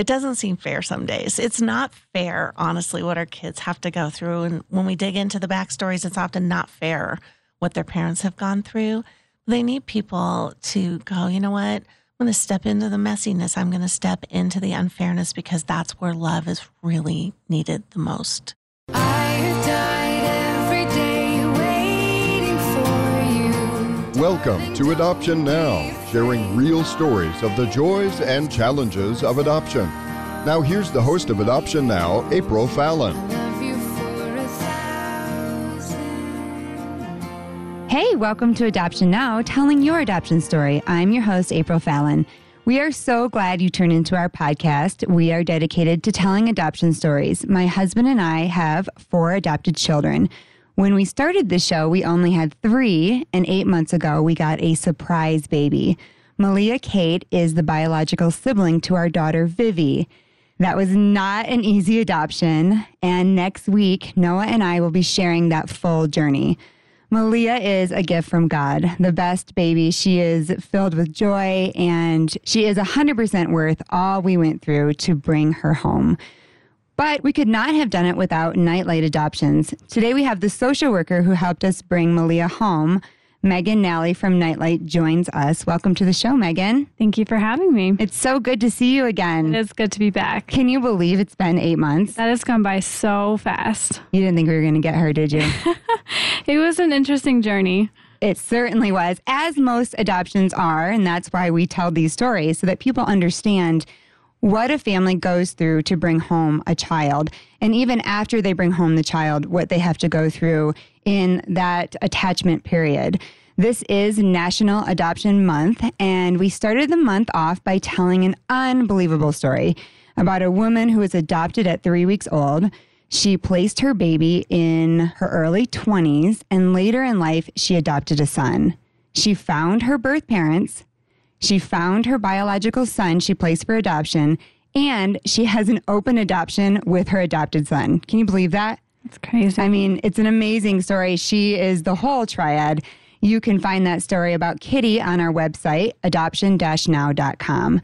it doesn't seem fair some days. It's not fair, honestly, what our kids have to go through. And when we dig into the backstories, it's often not fair what their parents have gone through. They need people to go, you know what? I'm going to step into the messiness. I'm going to step into the unfairness because that's where love is really needed the most. Welcome to Adoption Now, sharing real stories of the joys and challenges of adoption. Now, here's the host of Adoption Now, April Fallon. Hey, welcome to Adoption Now, telling your adoption story. I'm your host, April Fallon. We are so glad you turned into our podcast. We are dedicated to telling adoption stories. My husband and I have four adopted children. When we started the show, we only had three, and eight months ago, we got a surprise baby. Malia Kate is the biological sibling to our daughter, Vivi. That was not an easy adoption, and next week, Noah and I will be sharing that full journey. Malia is a gift from God, the best baby. She is filled with joy, and she is 100% worth all we went through to bring her home. But we could not have done it without Nightlight Adoptions. Today we have the social worker who helped us bring Malia home. Megan Nally from Nightlight joins us. Welcome to the show, Megan. Thank you for having me. It's so good to see you again. It is good to be back. Can you believe it's been eight months? That has gone by so fast. You didn't think we were going to get her, did you? it was an interesting journey. It certainly was, as most adoptions are. And that's why we tell these stories so that people understand what a family goes through to bring home a child. And even after they bring home the child, what they have to go through in that attachment period. This is National Adoption Month, and we started the month off by telling an unbelievable story about a woman who was adopted at three weeks old. She placed her baby in her early 20s, and later in life, she adopted a son. She found her birth parents she found her biological son she placed for adoption, and she has an open adoption with her adopted son. Can you believe that? It's crazy. I mean, it's an amazing story. She is the whole triad. You can find that story about Kitty on our website, adoption now.com.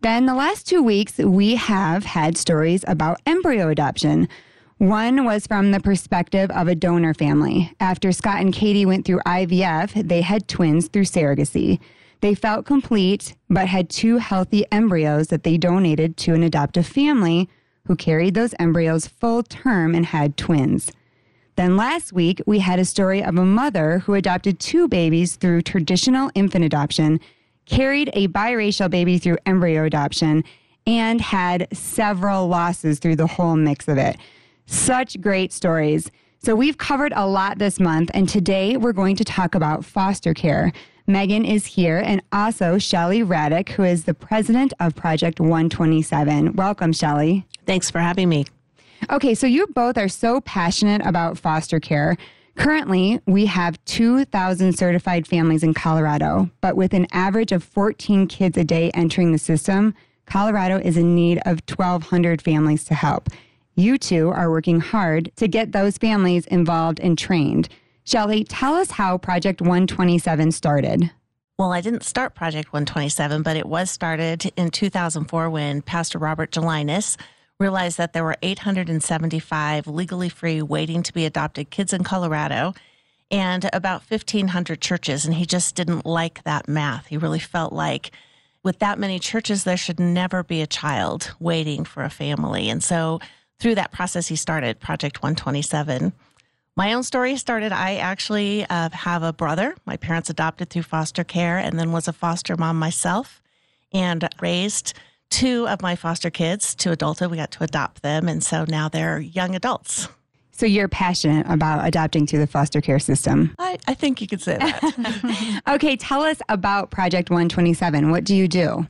Then the last two weeks, we have had stories about embryo adoption. One was from the perspective of a donor family. After Scott and Katie went through IVF, they had twins through surrogacy. They felt complete, but had two healthy embryos that they donated to an adoptive family who carried those embryos full term and had twins. Then last week, we had a story of a mother who adopted two babies through traditional infant adoption, carried a biracial baby through embryo adoption, and had several losses through the whole mix of it. Such great stories. So, we've covered a lot this month, and today we're going to talk about foster care. Megan is here, and also Shelly Raddick, who is the president of Project 127. Welcome, Shelly. Thanks for having me. Okay, so you both are so passionate about foster care. Currently, we have 2,000 certified families in Colorado, but with an average of 14 kids a day entering the system, Colorado is in need of 1,200 families to help. You two are working hard to get those families involved and trained. Shelly, tell us how Project 127 started. Well, I didn't start Project 127, but it was started in 2004 when Pastor Robert Gelinas realized that there were 875 legally free waiting to be adopted kids in Colorado and about 1,500 churches. And he just didn't like that math. He really felt like with that many churches, there should never be a child waiting for a family. And so through that process, he started Project 127. My own story started. I actually uh, have a brother. My parents adopted through foster care and then was a foster mom myself and raised two of my foster kids to adulthood. We got to adopt them. And so now they're young adults. So you're passionate about adopting through the foster care system. I, I think you could say that. okay, tell us about Project 127. What do you do?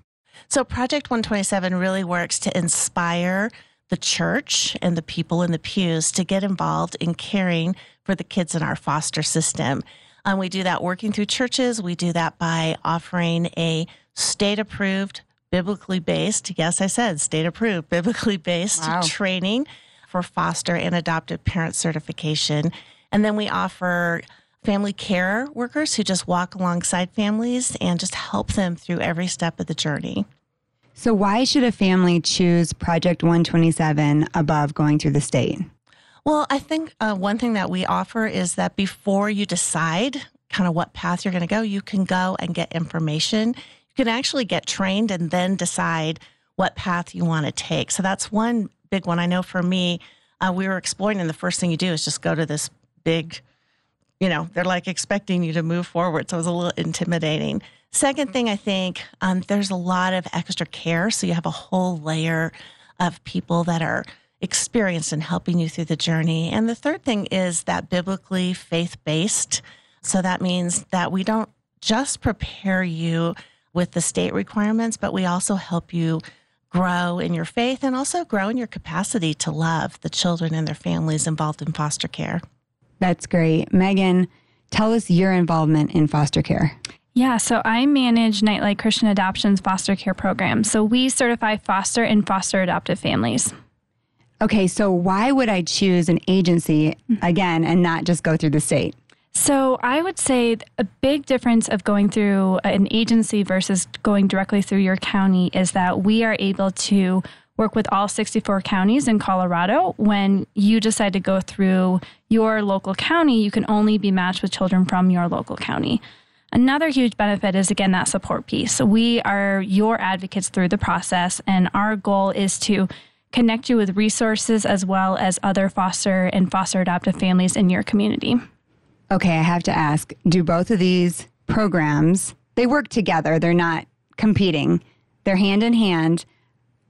So, Project 127 really works to inspire the church and the people in the pews to get involved in caring for the kids in our foster system. And we do that working through churches. We do that by offering a state approved, biblically based, yes, I said state approved, biblically based wow. training for foster and adoptive parent certification. And then we offer family care workers who just walk alongside families and just help them through every step of the journey. So, why should a family choose Project 127 above going through the state? Well, I think uh, one thing that we offer is that before you decide kind of what path you're going to go, you can go and get information. You can actually get trained and then decide what path you want to take. So that's one big one. I know for me, uh, we were exploring, and the first thing you do is just go to this big, you know, they're like expecting you to move forward. So it was a little intimidating. Second thing, I think um, there's a lot of extra care. So you have a whole layer of people that are experienced in helping you through the journey. And the third thing is that biblically faith based. So that means that we don't just prepare you with the state requirements, but we also help you grow in your faith and also grow in your capacity to love the children and their families involved in foster care. That's great. Megan, tell us your involvement in foster care. Yeah, so I manage Nightlight Christian Adoption's foster care program. So we certify foster and foster adoptive families. Okay, so why would I choose an agency mm-hmm. again and not just go through the state? So I would say a big difference of going through an agency versus going directly through your county is that we are able to work with all 64 counties in Colorado. When you decide to go through your local county, you can only be matched with children from your local county. Another huge benefit is again that support piece. We are your advocates through the process, and our goal is to connect you with resources as well as other foster and foster adoptive families in your community. Okay, I have to ask, do both of these programs, they work together, they're not competing. They're hand in hand.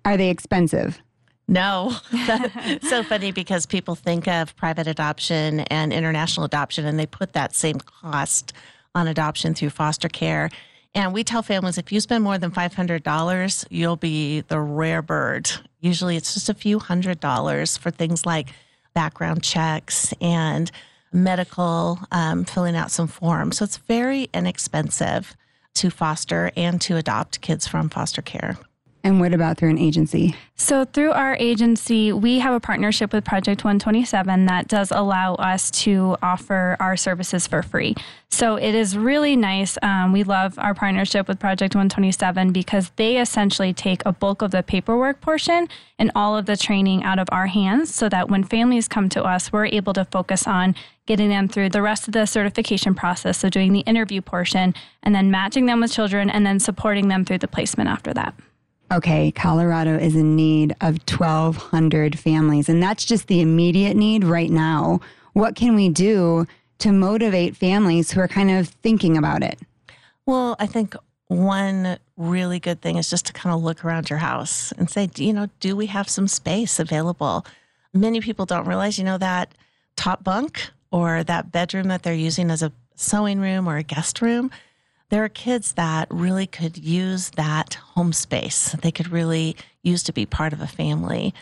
Are they expensive? No. so funny because people think of private adoption and international adoption and they put that same cost on adoption through foster care. And we tell families if you spend more than $500, you'll be the rare bird. Usually it's just a few hundred dollars for things like background checks and medical, um, filling out some forms. So it's very inexpensive to foster and to adopt kids from foster care. And what about through an agency? So, through our agency, we have a partnership with Project 127 that does allow us to offer our services for free. So, it is really nice. Um, we love our partnership with Project 127 because they essentially take a bulk of the paperwork portion and all of the training out of our hands so that when families come to us, we're able to focus on getting them through the rest of the certification process. So, doing the interview portion and then matching them with children and then supporting them through the placement after that okay, Colorado is in need of 1,200 families, and that's just the immediate need right now. What can we do to motivate families who are kind of thinking about it? Well, I think one really good thing is just to kind of look around your house and say, you know, do we have some space available? Many people don't realize, you know, that top bunk or that bedroom that they're using as a sewing room or a guest room there are kids that really could use that home space. They could really use to be part of a family.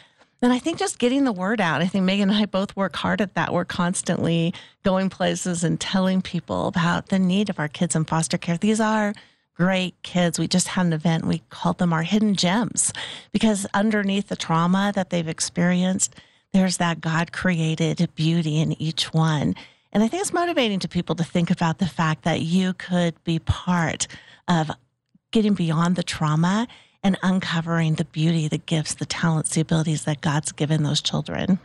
And I think just getting the word out, I think Megan and I both work hard at that. We're constantly going places and telling people about the need of our kids in foster care. These are great kids. We just had an event, we called them our hidden gems because underneath the trauma that they've experienced, there's that God created beauty in each one. And I think it's motivating to people to think about the fact that you could be part of getting beyond the trauma and uncovering the beauty, the gifts, the talents, the abilities that God's given those children.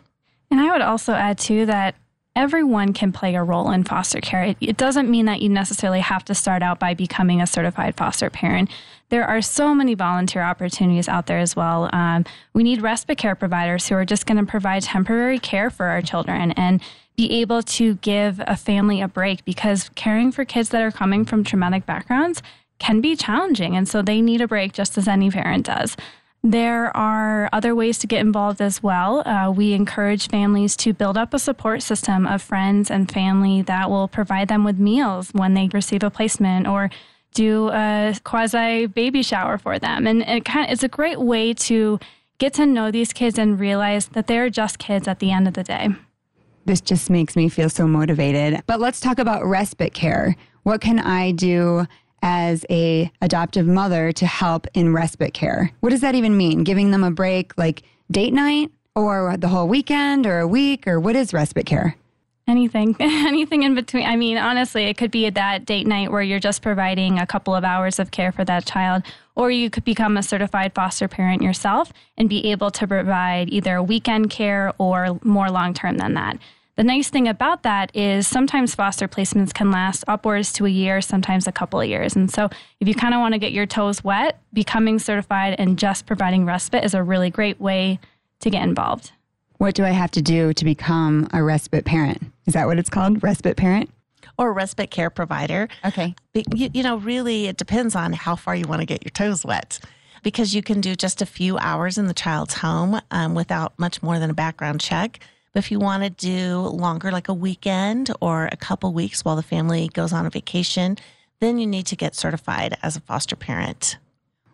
And I would also add, too, that everyone can play a role in foster care. It, it, doesn't mean that you necessarily have to start out by becoming a certified foster parent. There are so many volunteer opportunities out there as well. Um, we need respite care providers who are just going to provide temporary care for our children. And be able to give a family a break because caring for kids that are coming from traumatic backgrounds can be challenging. And so they need a break just as any parent does. There are other ways to get involved as well. Uh, we encourage families to build up a support system of friends and family that will provide them with meals when they receive a placement or do a quasi baby shower for them. And it kind of, it's a great way to get to know these kids and realize that they're just kids at the end of the day. This just makes me feel so motivated. But let's talk about respite care. What can I do as a adoptive mother to help in respite care? What does that even mean? Giving them a break like date night or the whole weekend or a week or what is respite care? Anything, anything in between. I mean, honestly, it could be that date night where you're just providing a couple of hours of care for that child, or you could become a certified foster parent yourself and be able to provide either weekend care or more long term than that. The nice thing about that is sometimes foster placements can last upwards to a year, sometimes a couple of years. And so, if you kind of want to get your toes wet, becoming certified and just providing respite is a really great way to get involved. What do I have to do to become a respite parent? Is that what it's called? Respite parent? Or respite care provider. Okay. You, you know, really, it depends on how far you want to get your toes wet because you can do just a few hours in the child's home um, without much more than a background check. But if you want to do longer, like a weekend or a couple weeks while the family goes on a vacation, then you need to get certified as a foster parent.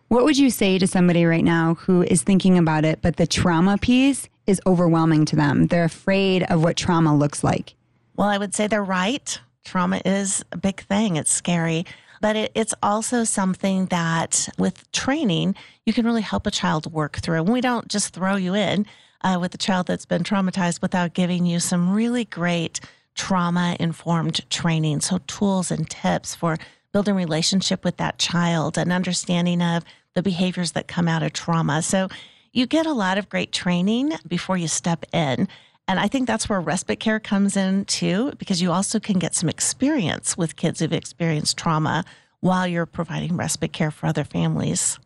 What would you say to somebody right now who is thinking about it, but the trauma piece is overwhelming to them? They're afraid of what trauma looks like. Well, I would say they're right. Trauma is a big thing, it's scary. But it, it's also something that with training, you can really help a child work through. And we don't just throw you in uh, with a child that's been traumatized without giving you some really great trauma informed training. So, tools and tips for building relationship with that child and understanding of the behaviors that come out of trauma. So, you get a lot of great training before you step in. And I think that's where respite care comes in too, because you also can get some experience with kids who've experienced trauma while you're providing respite care for other families.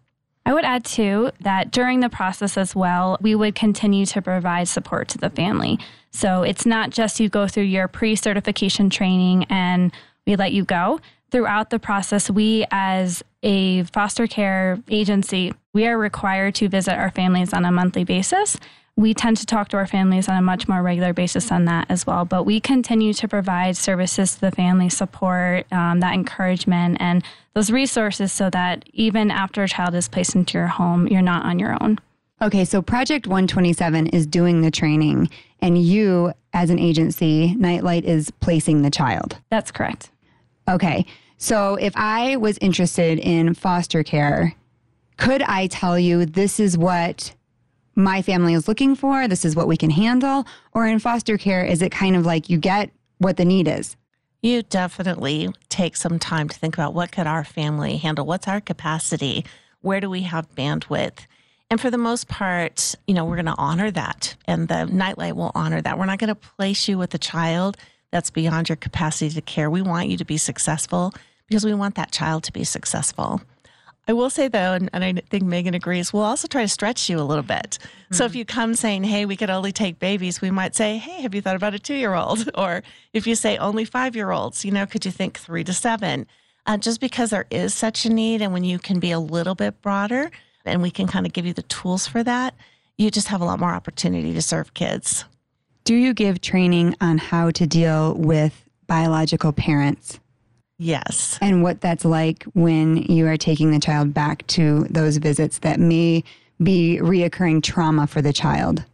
I would add too that during the process as well, we would continue to provide support to the family. So it's not just you go through your pre certification training and we let you go. Throughout the process, we as a foster care agency, we are required to visit our families on a monthly basis we tend to talk to our families on a much more regular basis than that as well. But we continue to provide services to the family, support, um, that encouragement, and those resources so that even after a child is placed into your home, you're not on your own. Okay, so Project 127 is doing the training, and you, as an agency, Nightlight, is placing the child. That's correct. Okay, so if I was interested in foster care, could I tell you this is what my family is looking for. This is what we can handle. Or in foster care, is it kind of like you get what the need is? You definitely take some time to think about what could our family handle? What's our capacity? Where do we have bandwidth? And for the most part, you know, we're going to honor that. And the nightlight will honor that. We're not going to place you with a child that's beyond your capacity to care. We want you to be successful because we want that child to be successful. I will say though, and, and, I think Megan agrees, we'll also try to stretch you a little bit. Mm-hmm. So if you come saying, hey, we could only take babies, we might say, hey, have you thought about a two year old? Or if you say only five year olds, you know, could you think three to seven? Uh, just because there is such a need, and when you can be a little bit broader and we can kind of give you the tools for that, you just have a lot more opportunity to serve kids. Do you give training on how to deal with biological parents? Yes. And what that's like when you are taking the child back to those visits that may be reoccurring trauma for the child.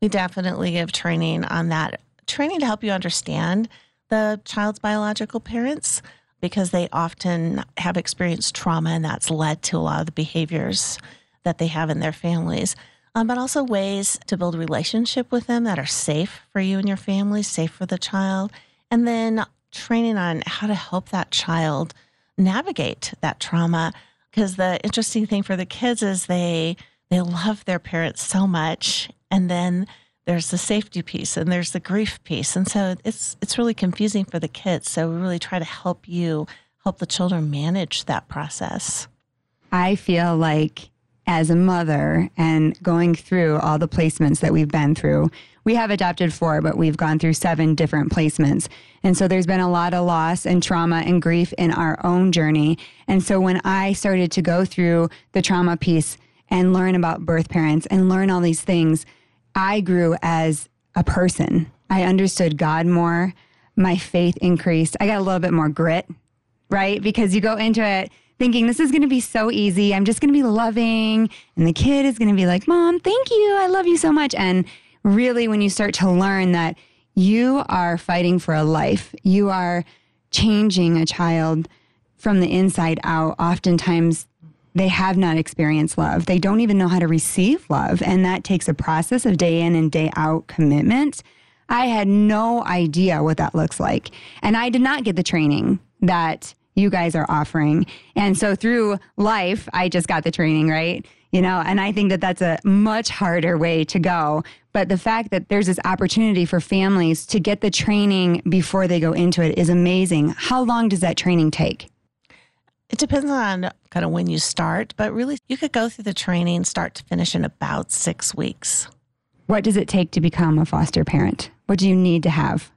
We definitely give training on that, training to help you understand the child's biological parents because they often have experienced trauma and that's led to a lot of the behaviors that they have in their families. Um, but also ways to build a relationship with them that are safe for you and your family, safe for the child. And then training on how to help that child navigate that trauma. Because the interesting thing for the kids is they they love their parents so much and then there's the safety piece and there's the grief piece. And so it's it's really confusing for the kids. So we really try to help you help the children manage that process. I feel like as a mother and going through all the placements that we've been through we have adopted four, but we've gone through seven different placements. And so there's been a lot of loss and trauma and grief in our own journey. And so when I started to go through the trauma piece and learn about birth parents and learn all these things, I grew as a person. I understood God more. My faith increased. I got a little bit more grit, right? Because you go into it thinking this is going to be so easy. I'm just going to be loving. And the kid is going to be like, Mom, thank you. I love you so much. And really when you start to learn that you are fighting for a life, you are changing a child from the inside out, oftentimes they have not experienced love. They don't even know how to receive love. And that takes a process of day in and day out commitment. I had no idea what that looks like. And I did not get the training that you guys are offering. And so through life, I just got the training, right? You know, and I think that that's a much harder way to go. But the fact that there's this opportunity for families to get the training before they go into it is amazing. How long does that training take? It depends on kind of when you start, but really you could go through the training start to finish in about six weeks. What does it take to become a foster parent? What do you need to have?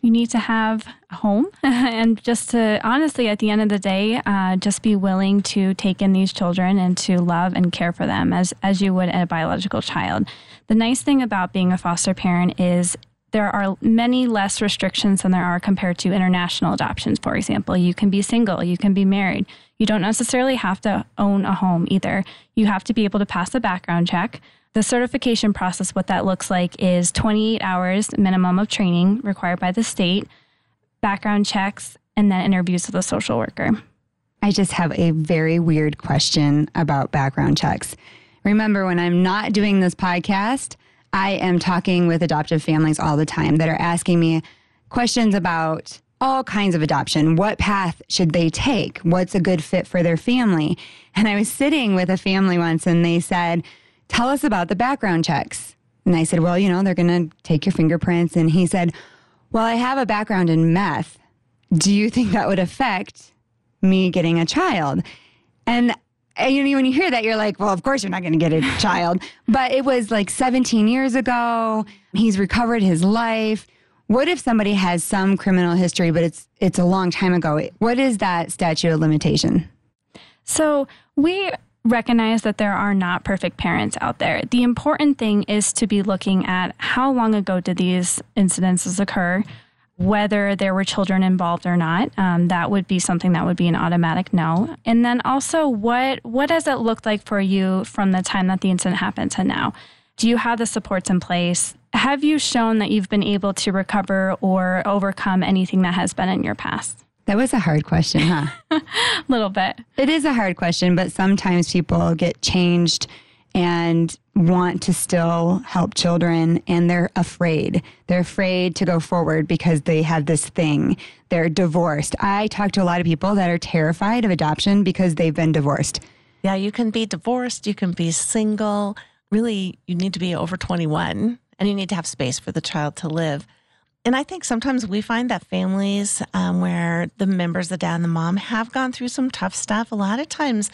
You need to have a home and just to honestly, at the end of the day, uh, just be willing to take in these children and to love and care for them as, as you would a biological child. The nice thing about being a foster parent is there are many less restrictions than there are compared to international adoptions, for example. You can be single, you can be married. You don't necessarily have to own a home either. You have to be able to pass a background check. The certification process, what that looks like is 28 hours minimum of training required by the state, background checks, and then interviews with a social worker. I just have a very weird question about background checks. Remember, when I'm not doing this podcast, I am talking with adoptive families all the time that are asking me questions about all kinds of adoption. What path should they take? What's a good fit for their family? And I was sitting with a family once and they said, Tell us about the background checks. And I said, Well, you know, they're going to take your fingerprints. And he said, Well, I have a background in meth. Do you think that would affect me getting a child? And and you know, when you hear that, you're like, well, of course you're not going to get a child. But it was like 17 years ago. He's recovered his life. What if somebody has some criminal history, but it's it's a long time ago? What is that statute of limitation? So we recognize that there are not perfect parents out there. The important thing is to be looking at how long ago did these incidences occur? whether there were children involved or not. Um, that would be something that would be an automatic no. And then also, what what does it look like for you from the time that the incident happened to now? Do you have the supports in place? Have you shown that you've been able to recover or overcome anything that has been in your past? That was a hard question, huh? a little bit. It is a hard question, but sometimes people get changed and want to still help children and they're afraid. They're afraid to go forward because they have this thing. They're divorced. I talk to a lot of people that are terrified of adoption because they've been divorced. Yeah, you can be divorced, you can be single. Really, you need to be over 21 and you need to have space for the child to live. And I think sometimes we find that families um, where the members, the dad and the mom, have gone through some tough stuff, a lot of times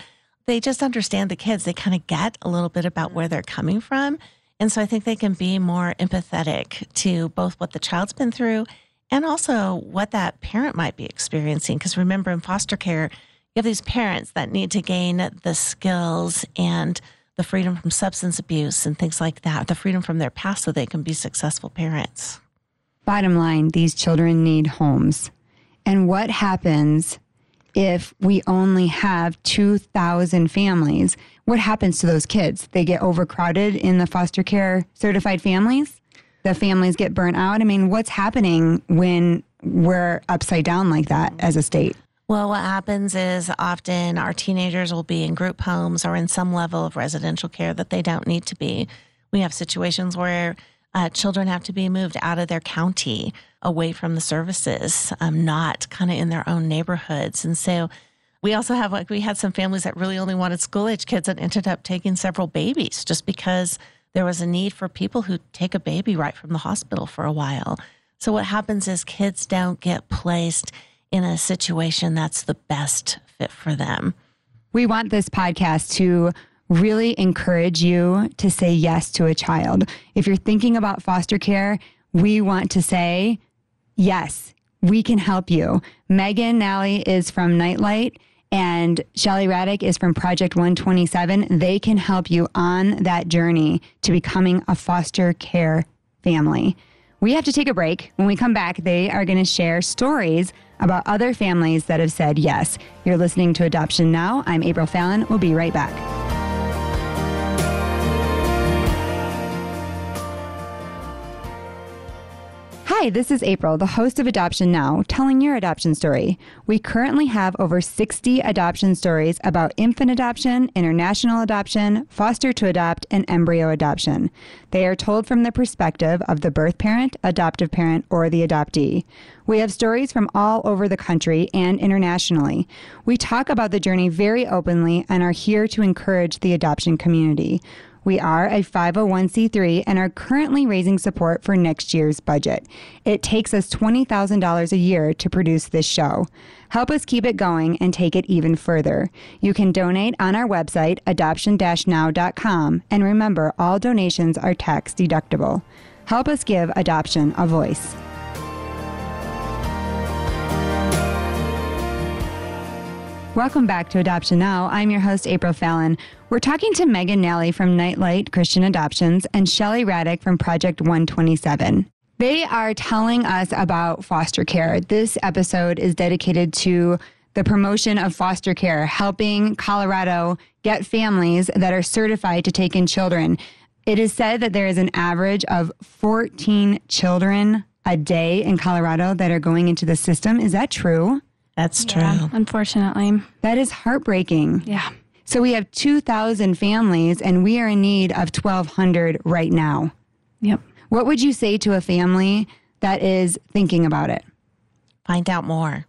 they just understand the kids. They kind of get a little bit about where they're coming from. And so I think they can be more empathetic to both what the child's been through and also what that parent might be experiencing. Because remember, in foster care, you have these parents that need to gain the skills and the freedom from substance abuse and things like that, the freedom from their past so they can be successful parents. Bottom line, these children need homes. And what happens if we only have 2,000 families, what happens to those kids? They get overcrowded in the foster care certified families? The families get burnt out? I mean, what's happening when we're upside down like that as a state? Well, what happens is often our teenagers will be in group homes or in some level of residential care that they don't need to be. We have situations where uh, children have to be moved out of their county away from the services, um, not kind of in their own neighborhoods. And so we also have like we had some families that really only wanted school age kids and ended up taking several babies just because there was a need for people who take a baby right from the hospital for a while. So what happens is kids don't get placed in a situation that's the best fit for them. We want this podcast to really encourage you to say yes to a child. If you're thinking about foster care, we want to say, yes, we can help you. Megan Nally is from Nightlight and Shelly Raddick is from Project 127. They can help you on that journey to becoming a foster care family. We have to take a break. When we come back, they are going to share stories about other families that have said yes. You're listening to Adoption Now. I'm April Fallon. We'll be right back. Hi, this is April, the host of Adoption Now, telling your adoption story. We currently have over 60 adoption stories about infant adoption, international adoption, foster to adopt, and embryo adoption. They are told from the perspective of the birth parent, adoptive parent, or the adoptee. We have stories from all over the country and internationally. We talk about the journey very openly and are here to encourage the adoption community. We are a 501c3 and are currently raising support for next year's budget. It takes us $20,000 a year to produce this show. Help us keep it going and take it even further. You can donate on our website, adoption now.com. And remember, all donations are tax deductible. Help us give adoption a voice. Welcome back to Adoption Now. I'm your host, April Fallon. We're talking to Megan Nally from Nightlight Christian Adoptions and Shelly Raddick from Project 127. They are telling us about foster care. This episode is dedicated to the promotion of foster care, helping Colorado get families that are certified to take in children. It is said that there is an average of 14 children a day in Colorado that are going into the system. Is that true? That's true. Unfortunately. That is heartbreaking. Yeah. So we have 2,000 families and we are in need of 1,200 right now. Yep. What would you say to a family that is thinking about it? Find out more.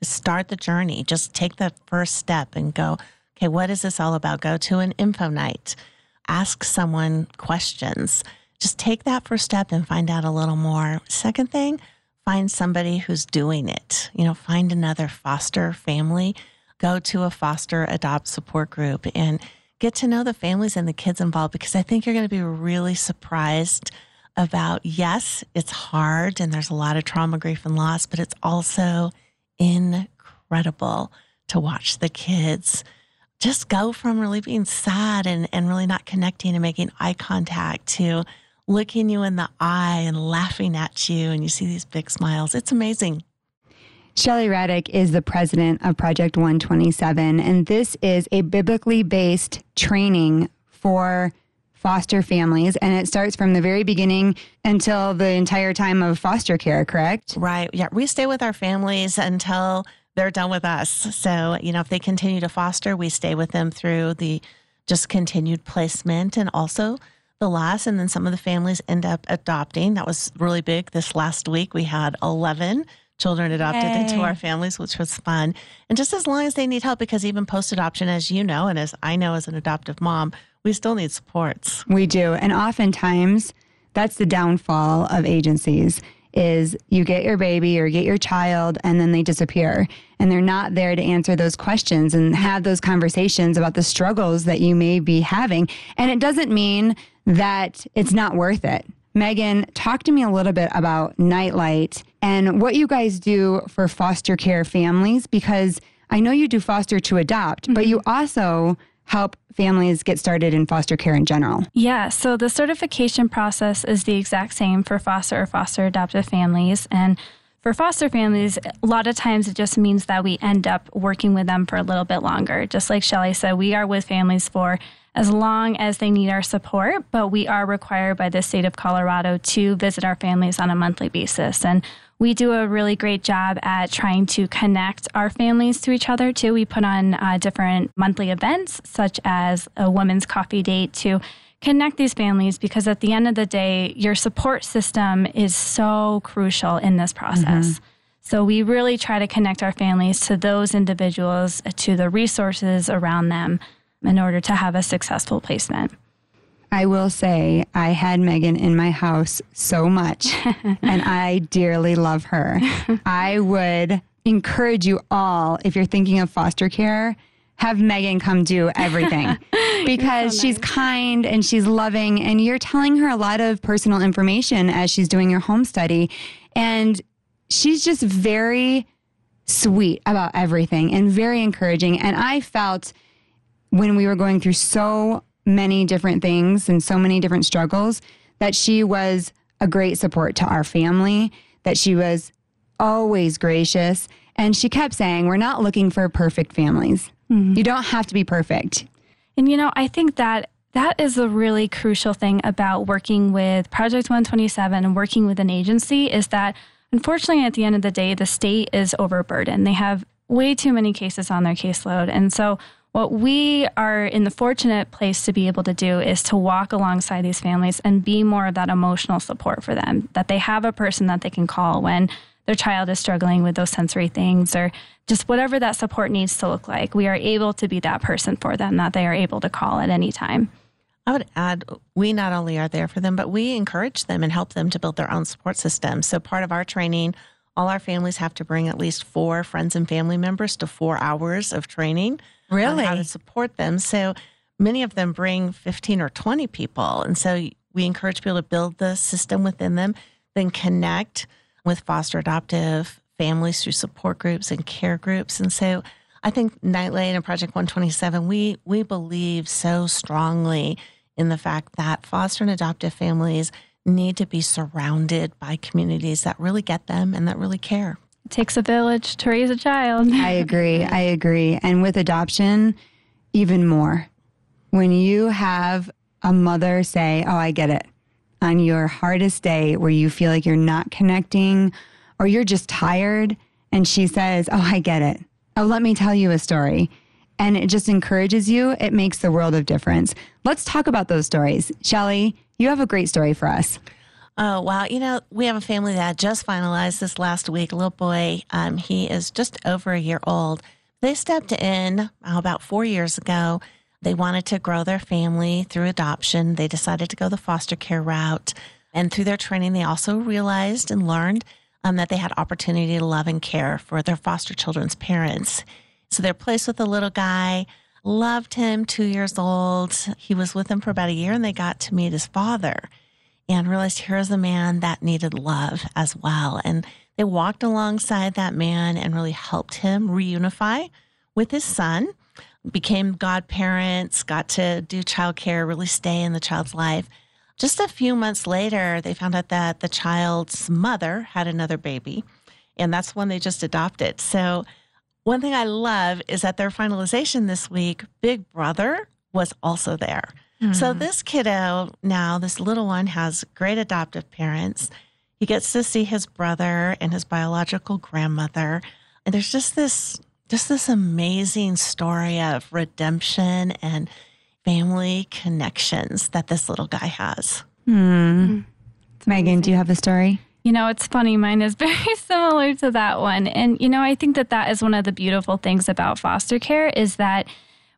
Just start the journey. Just take the first step and go, okay, what is this all about? Go to an info night. Ask someone questions. Just take that first step and find out a little more. Second thing, find somebody who's doing it. You know, find another foster family, go to a foster adopt support group and get to know the families and the kids involved because I think you're going to be really surprised about yes, it's hard and there's a lot of trauma, grief, and loss, but it's also incredible to watch the kids just go from really being sad and, and really not connecting and making eye contact to looking you in the eye and laughing at you and you see these big smiles. It's amazing. Shelly Raddick is the president of Project 127, and this is a biblically based training for foster families. And it starts from the very beginning until the entire time of foster care, correct? Right. Yeah. We stay with our families until they're done with us. So, you know, if they continue to foster, we stay with them through the just continued placement and also the loss. And then some of the families end up adopting. That was really big. This last week, we had 11 children adopted Yay. into our families, which was fun. And just as long as they need help, because even post adoption, as you know, and as I know as an adoptive mom, we still need supports. We do. And oftentimes, that's the downfall of agencies is you get your baby or get your child and then they disappear. And they're not there to answer those questions and have those conversations about the struggles that you may be having. And it doesn't mean that it's not worth it. Megan talk to me a little bit about nightlight and what you guys do for foster care families because i know you do foster to adopt but mm-hmm. you also help families get started in foster care in general Yeah, so the certification process is the exact same for foster or foster adoptive families. And for foster families, a lot of times it just means that we end up working with them for a little bit longer. Just like Shelly said, we are with families for as long as they need our support, but we are required by the state of Colorado to visit our families on a monthly basis. And we do a really great job at trying to connect our families to each other too. We put on uh, different monthly events, such as a women's coffee date, to connect these families because at the end of the day, your support system is so crucial in this process. So we really try to connect our families to those individuals, to the resources around them in order to have a successful placement. I will say I had Megan in my house so much and I dearly love her. I would encourage you all, if you're thinking of foster care, have Megan come do everything because she's kind and she's loving and you're telling her a lot of personal information as she's doing your home study. And she's just very sweet about everything and very encouraging. And I felt when we were going through so many different things and so many different struggles that she was a great support to our family, that she was always gracious. And she kept saying, We're not looking for perfect families. Mm-hmm. You don't have to be perfect. And you know, I think that That is a really crucial thing about working with Project 127 and working with an agency is that unfortunately at the end of the day the state is overburdened. They have way too many cases on their caseload. And so what we are in the fortunate place to be able to do is to walk alongside these families and be more of that emotional support for them, that they have a person that they can call when their child is struggling with those sensory things or just whatever that support needs to look like. We are able to be that person for them that they are able to call at any time. I would add, we not only are there for them, but we encourage them and help them to build their own support system. So, part of our training, all our families have to bring at least four friends and family members to four hours of training Really? how to support them. So many of them bring 15 or 20 people. And so we encourage people to build the system within them, then connect with foster adoptive families through support groups and care groups. And so I think Nightlight and Project 127, we we believe so strongly in the fact that foster and adoptive families need to be surrounded by communities that really get them and that really care. It takes a village to raise a child. I agree. I agree. And with adoption, even more. When you have a mother say, Oh, I get it, on your hardest day where you feel like you're not connecting or you're just tired, and she says, Oh, I get it. Oh, let me tell you a story. And it just encourages you. It makes the world of difference. Let's talk about those stories. Shelly, you have a great story for us. Oh, wow. You know, we have a family that just finalized this last week. Little boy, um, he is just over a year old. They stepped in oh, about four years ago. They wanted to grow their family through adoption. They decided to go the foster care route. And through their training, they also realized and learned um, that they had opportunity to love and care for their foster children's parents. So they're placed with a little guy, loved him, two years old. He was with them for about a year, and they got to meet his father and realized here's a man that needed love as well. And they walked alongside that man and really helped him reunify with his son, became godparents, got to do childcare, really stay in the child's life. Just a few months later, they found out that the child's mother had another baby, and that's when they just adopted. So, one thing I love is at their finalization this week, Big Brother was also there. So this kiddo now, this little one has great adoptive parents. He gets to see his brother and his biological grandmother. And there's just this just this amazing story of redemption and family connections that this little guy has. Hmm. Megan, do you have a story? You know, it's funny. Mine is very similar to that one. And, you know, I think that that is one of the beautiful things about foster care is that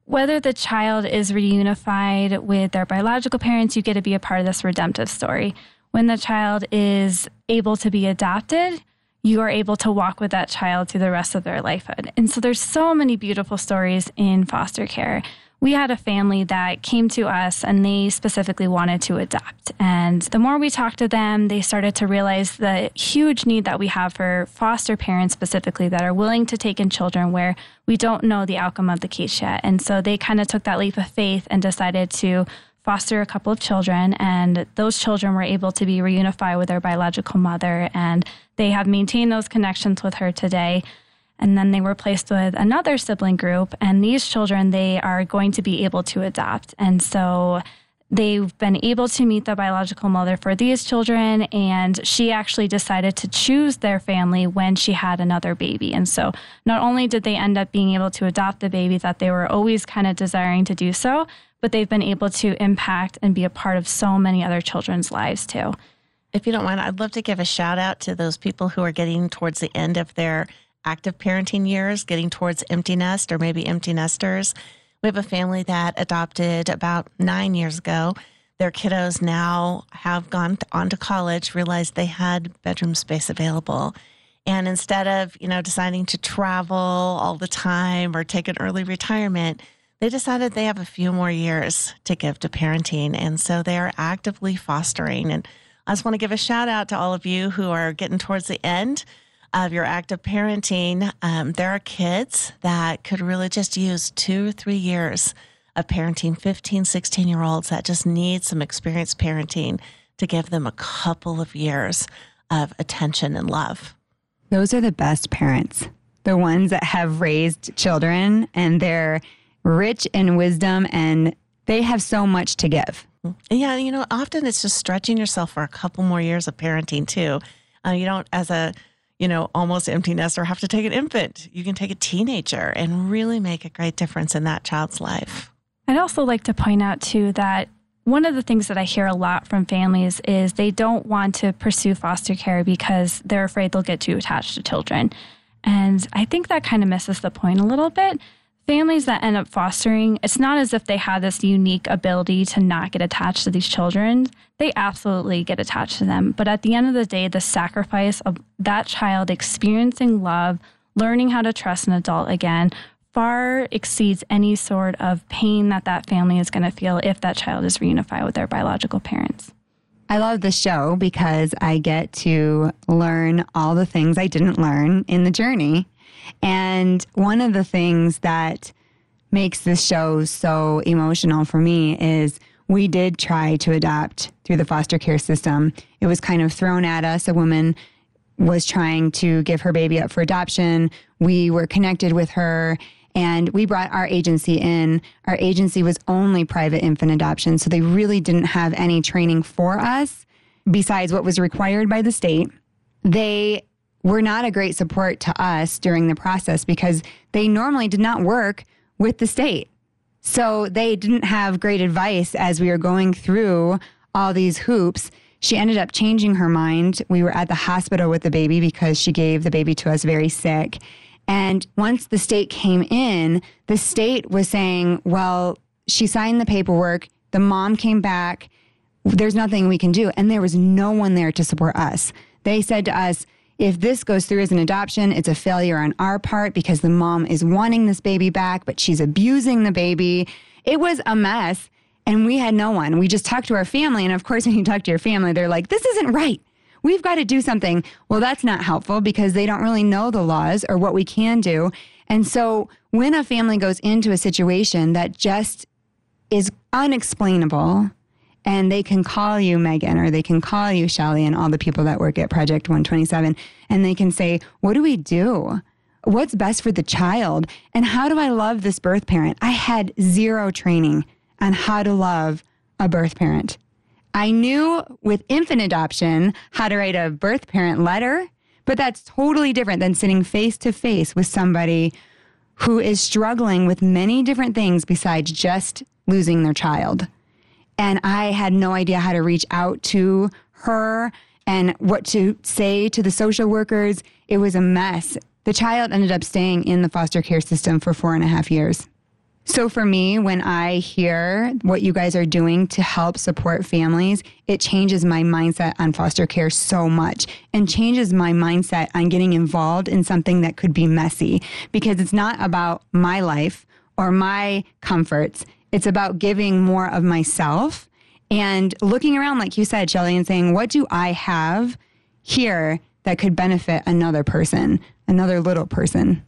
whether the child is reunified with their biological parents, you get to be a part of this redemptive story. When the child is able to be adopted, you are able to walk with that child through the rest of their lifehood. And so there's so many beautiful stories in foster care. We had a family that came to us and they specifically wanted to adopt. And the more we talked to them, they started to realize the huge need that we have for foster parents specifically that are willing to take in children where we don't know the outcome of the case yet. And so they kind of took that leap of faith and decided to foster a couple of children, and those children were able to be reunified with their biological mother, and they have maintained those connections with her today. And then they were placed with another sibling group, and these children they are going to be able to adopt. And so they've been able to meet the biological mother for these children, and she actually decided to choose their family when she had another baby. And so not only did they end up being able to adopt the baby that they were always kind of desiring to do so, but they've been able to impact and be a part of so many other children's lives too. If you don't mind, I'd love to give a shout out to those people who are getting towards the end of their active parenting years, getting towards empty nest or maybe empty nesters. We have a family that adopted about nine years ago. Their kiddos now have gone on to college, realized they had bedroom space available. And instead of, you know, deciding to travel all the time or take an early retirement, they decided they have a few more years to give to parenting. And so they are actively fostering. And I just want to give a shout out to all of you who are getting towards the end of your active parenting. Um, there are kids that could really just use two or three years of parenting 15, 16 year olds that just need some experienced parenting to give them a couple of years of attention and love. Those are the best parents. The ones that have raised children and they're rich in wisdom and they have so much to give. Yeah, you know, often it's just stretching yourself for a couple more years of parenting too. Uh, you don't, as a you know, almost empty nester, have to take an infant. You can take a teenager and really make a great difference in that child's life. I'd also like to point out too that one of the things that I hear a lot from families is they don't want to pursue foster care because they're afraid they'll get too attached to children. And I think that kind of misses the point a little bit. Families that end up fostering, it's not as if they have this unique ability to not get attached to these children. They absolutely get attached to them. But at the end of the day, the sacrifice of that child experiencing love, learning how to trust an adult again, far exceeds any sort of pain that that family is going to feel if that child is reunified with their biological parents. I love this show because I get to learn all the things I didn't learn in the journey. And one of the things that makes this show so emotional for me is we did try to adopt through the foster care system. It was kind of thrown at us. A woman was trying to give her baby up for adoption. We were connected with her and we brought our agency in. Our agency was only private infant adoption, so they really didn't have any training for us besides what was required by the state. They were not a great support to us during the process because they normally did not work with the state. So they didn't have great advice as we were going through all these hoops. She ended up changing her mind. We were at the hospital with the baby because she gave the baby to us very sick. And once the state came in, the state was saying, well, she signed the paperwork. The mom came back. There's nothing we can do. And there was no one there to support us. They said to us, if this goes through as an adoption, it's a failure on our part because the mom is wanting this baby back, but she's abusing the baby. It was a mess. And we had no one. We just talked to our family. And of course, when you talk to your family, they're like, this isn't right we've got to do something. Well, that's not helpful because they don't really know the laws or what we can do. And so when a family goes into a situation that just is unexplainable, and they can call you Megan or they can call you Shelly and all the people that work at Project 127 and they can say, What do we do? What's best for the child? And how do I love this birth parent? I had zero training on how to love a birth parent. I knew with infant adoption how to write a birth parent letter, but that's totally different than sitting face to face with somebody who is struggling with many different things besides just losing their child. And I had no idea how to reach out to her and what to say to the social workers. It was a mess. The child ended up staying in the foster care system for four and a half years. So for me, when I hear what you guys are doing to help support families, it changes my mindset on foster care so much and changes my mindset on getting involved in something that could be messy because it's not about my life or my comforts. It's about giving more of myself and looking around, like you said, Shelly, and saying, what do I have here that could benefit another person, another little person?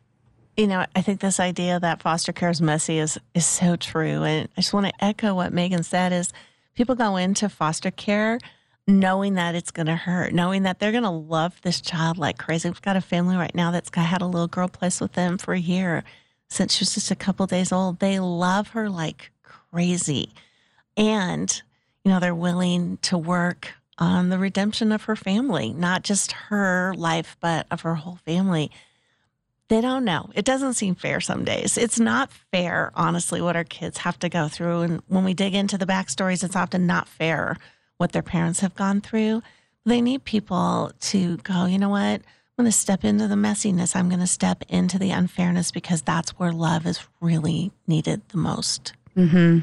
you know, I think this idea that foster care is messy is is so true. And I just want to echo what Megan said is people go into foster care knowing that it's going to hurt, knowing that they're going to love this child like crazy. We've got a family right now that's had a little girl place with them for a year since she was just a couple days old. They love her like crazy. And, you know, they're willing to work on the redemption of her family, not just her life, but of her whole family they don't know. It doesn't seem fair some days. It's not fair, honestly, what our kids have to go through. And when we dig into the backstories, it's often not fair what their parents have gone through. They need people to go, you know what? I'm going to step into the messiness. I'm going to step into the unfairness because that's where love is really needed the most. Mm-hmm.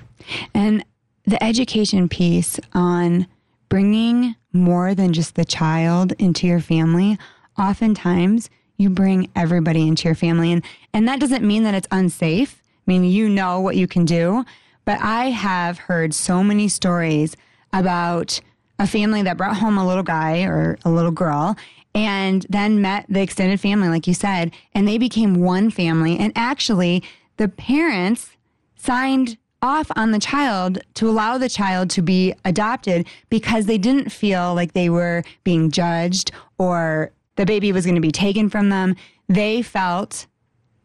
And the education piece on bringing more than just the child into your family, oftentimes you bring everybody into your family. And, and that doesn't mean that it's unsafe. I mean, you know what you can do. But I have heard so many stories about a family that brought home a little guy or a little girl and then met the extended family, like you said, and they became one family. And actually, the parents signed off on the child to allow the child to be adopted because they didn't feel like they were being judged or the baby was going to be taken from them, they felt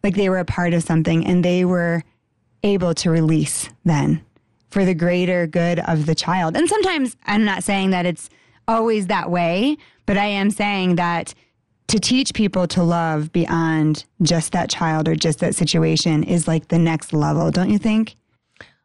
like they were a part of something and they were able to release then. for the greater good of the child. And sometimes I'm not saying that it's always that way, but I am saying that to teach people to love beyond just that child or just that situation is like the next level, don't you think?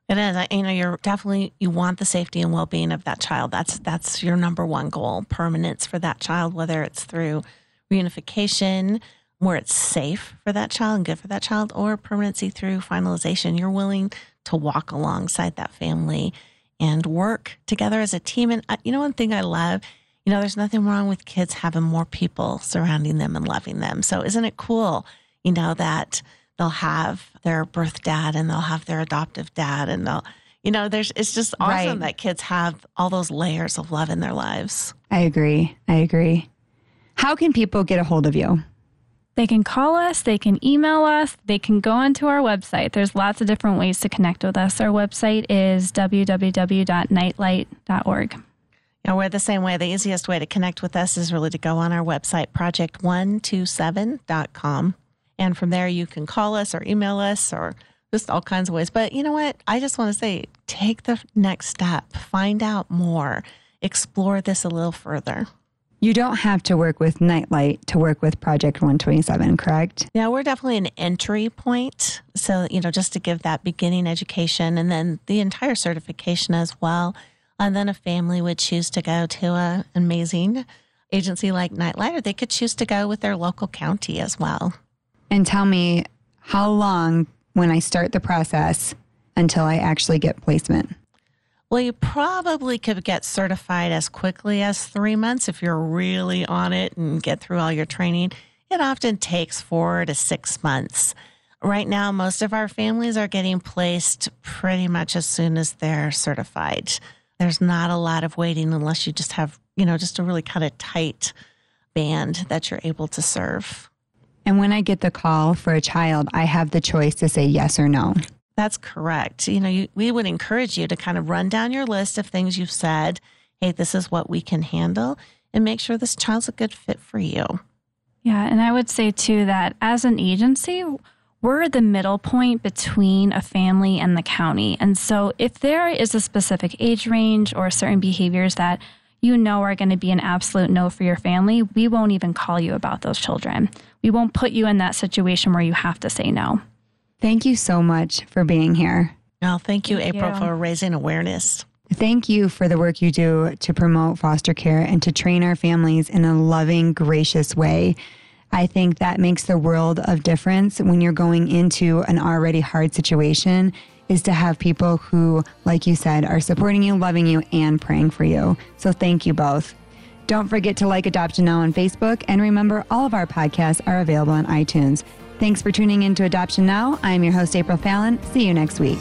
It is. You know, you're definitely you want the safety and well-being of that child. That's that's your number one goal. Permanence for that child, whether it's through reunification, where it's safe for that child and good for that child, or permanency through finalization. You're willing to walk alongside that family and work together as a team. And uh, you know, one thing I love, you know, there's nothing wrong with kids having more people surrounding them and loving them. So isn't it cool, you know, that they'll have their birth dad and they'll have their adoptive dad and they'll, you know, there's, it's just awesome right. that kids have all those layers of love in their lives. I agree. I agree. How can people get a hold of you? They can call us, they can email us, they can go onto our website. There's lots of different ways to connect with us. Our website is www.nightlight.org. Yeah, we're the same way. The easiest way to connect with us is really to go on our website, project127.com. And from there, you can call us or email us or just all kinds of ways. But you know what? I just want to say take the next step, find out more, explore this a little further. You don't have to work with Nightlight to work with Project 127, correct? Yeah, we're definitely an entry point. So, you know, just to give that beginning education and then the entire certification as well. And then a family would choose to go to an amazing agency like Nightlight, or they could choose to go with their local county as well. And tell me how long when I start the process until I actually get placement? Well, you probably could get certified as quickly as three months if you're really on it and get through all your training. It often takes four to six months. Right now, most of our families are getting placed pretty much as soon as they're certified. There's not a lot of waiting unless you just have, you know, just a really kind of tight band that you're able to serve. And when I get the call for a child, I have the choice to say yes or no. That's correct. You know, you, we would encourage you to kind of run down your list of things you've said. Hey, this is what we can handle, and make sure this child's a good fit for you. Yeah. And I would say, too, that as an agency, we're the middle point between a family and the county. And so if there is a specific age range or certain behaviors that you know are going to be an absolute no for your family, we won't even call you about those children. We won't put you in that situation where you have to say no. Thank you so much for being here. Well, thank you, thank April, you. for raising awareness. Thank you for the work you do to promote foster care and to train our families in a loving, gracious way. I think that makes the world of difference when you're going into an already hard situation is to have people who, like you said, are supporting you, loving you, and praying for you. So thank you both. Don't forget to like Adoption Now on Facebook. And remember, all of our podcasts are available on iTunes. Thanks for tuning in to Adoption Now. I'm your host, April Fallon. See you next week.